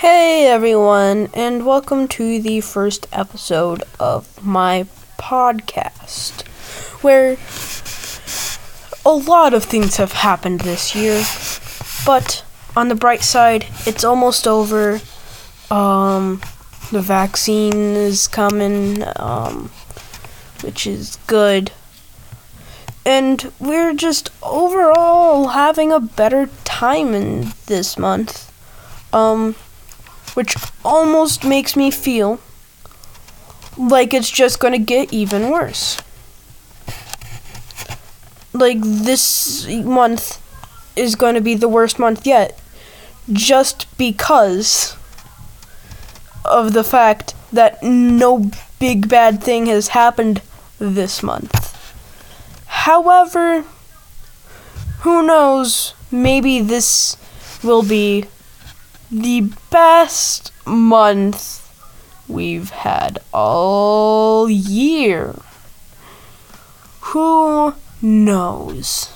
everyone, and welcome to the first episode of my podcast, where a lot of things have happened this year, but on the bright side, it's almost over. Um, the vaccine is coming, um, which is good. And we're just overall having a better time in this month. Um, which almost makes me feel like it's just going to get even worse. Like this month is going to be the worst month yet just because of the fact that no big bad thing has happened this month. However, who knows, maybe this will be the best month we've had all year. Who knows?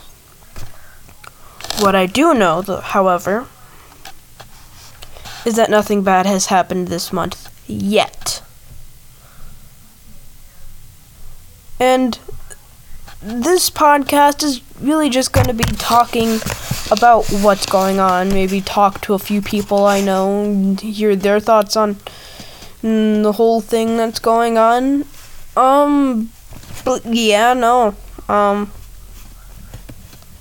What I do know, however, is that nothing bad has happened this month yet. And this podcast is really just going to be talking about what's going on. Maybe talk to a few people I know, hear their thoughts on mm, the whole thing that's going on. Um, but yeah, no. Um,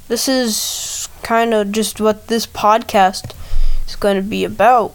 this is kind of just what this podcast is going to be about.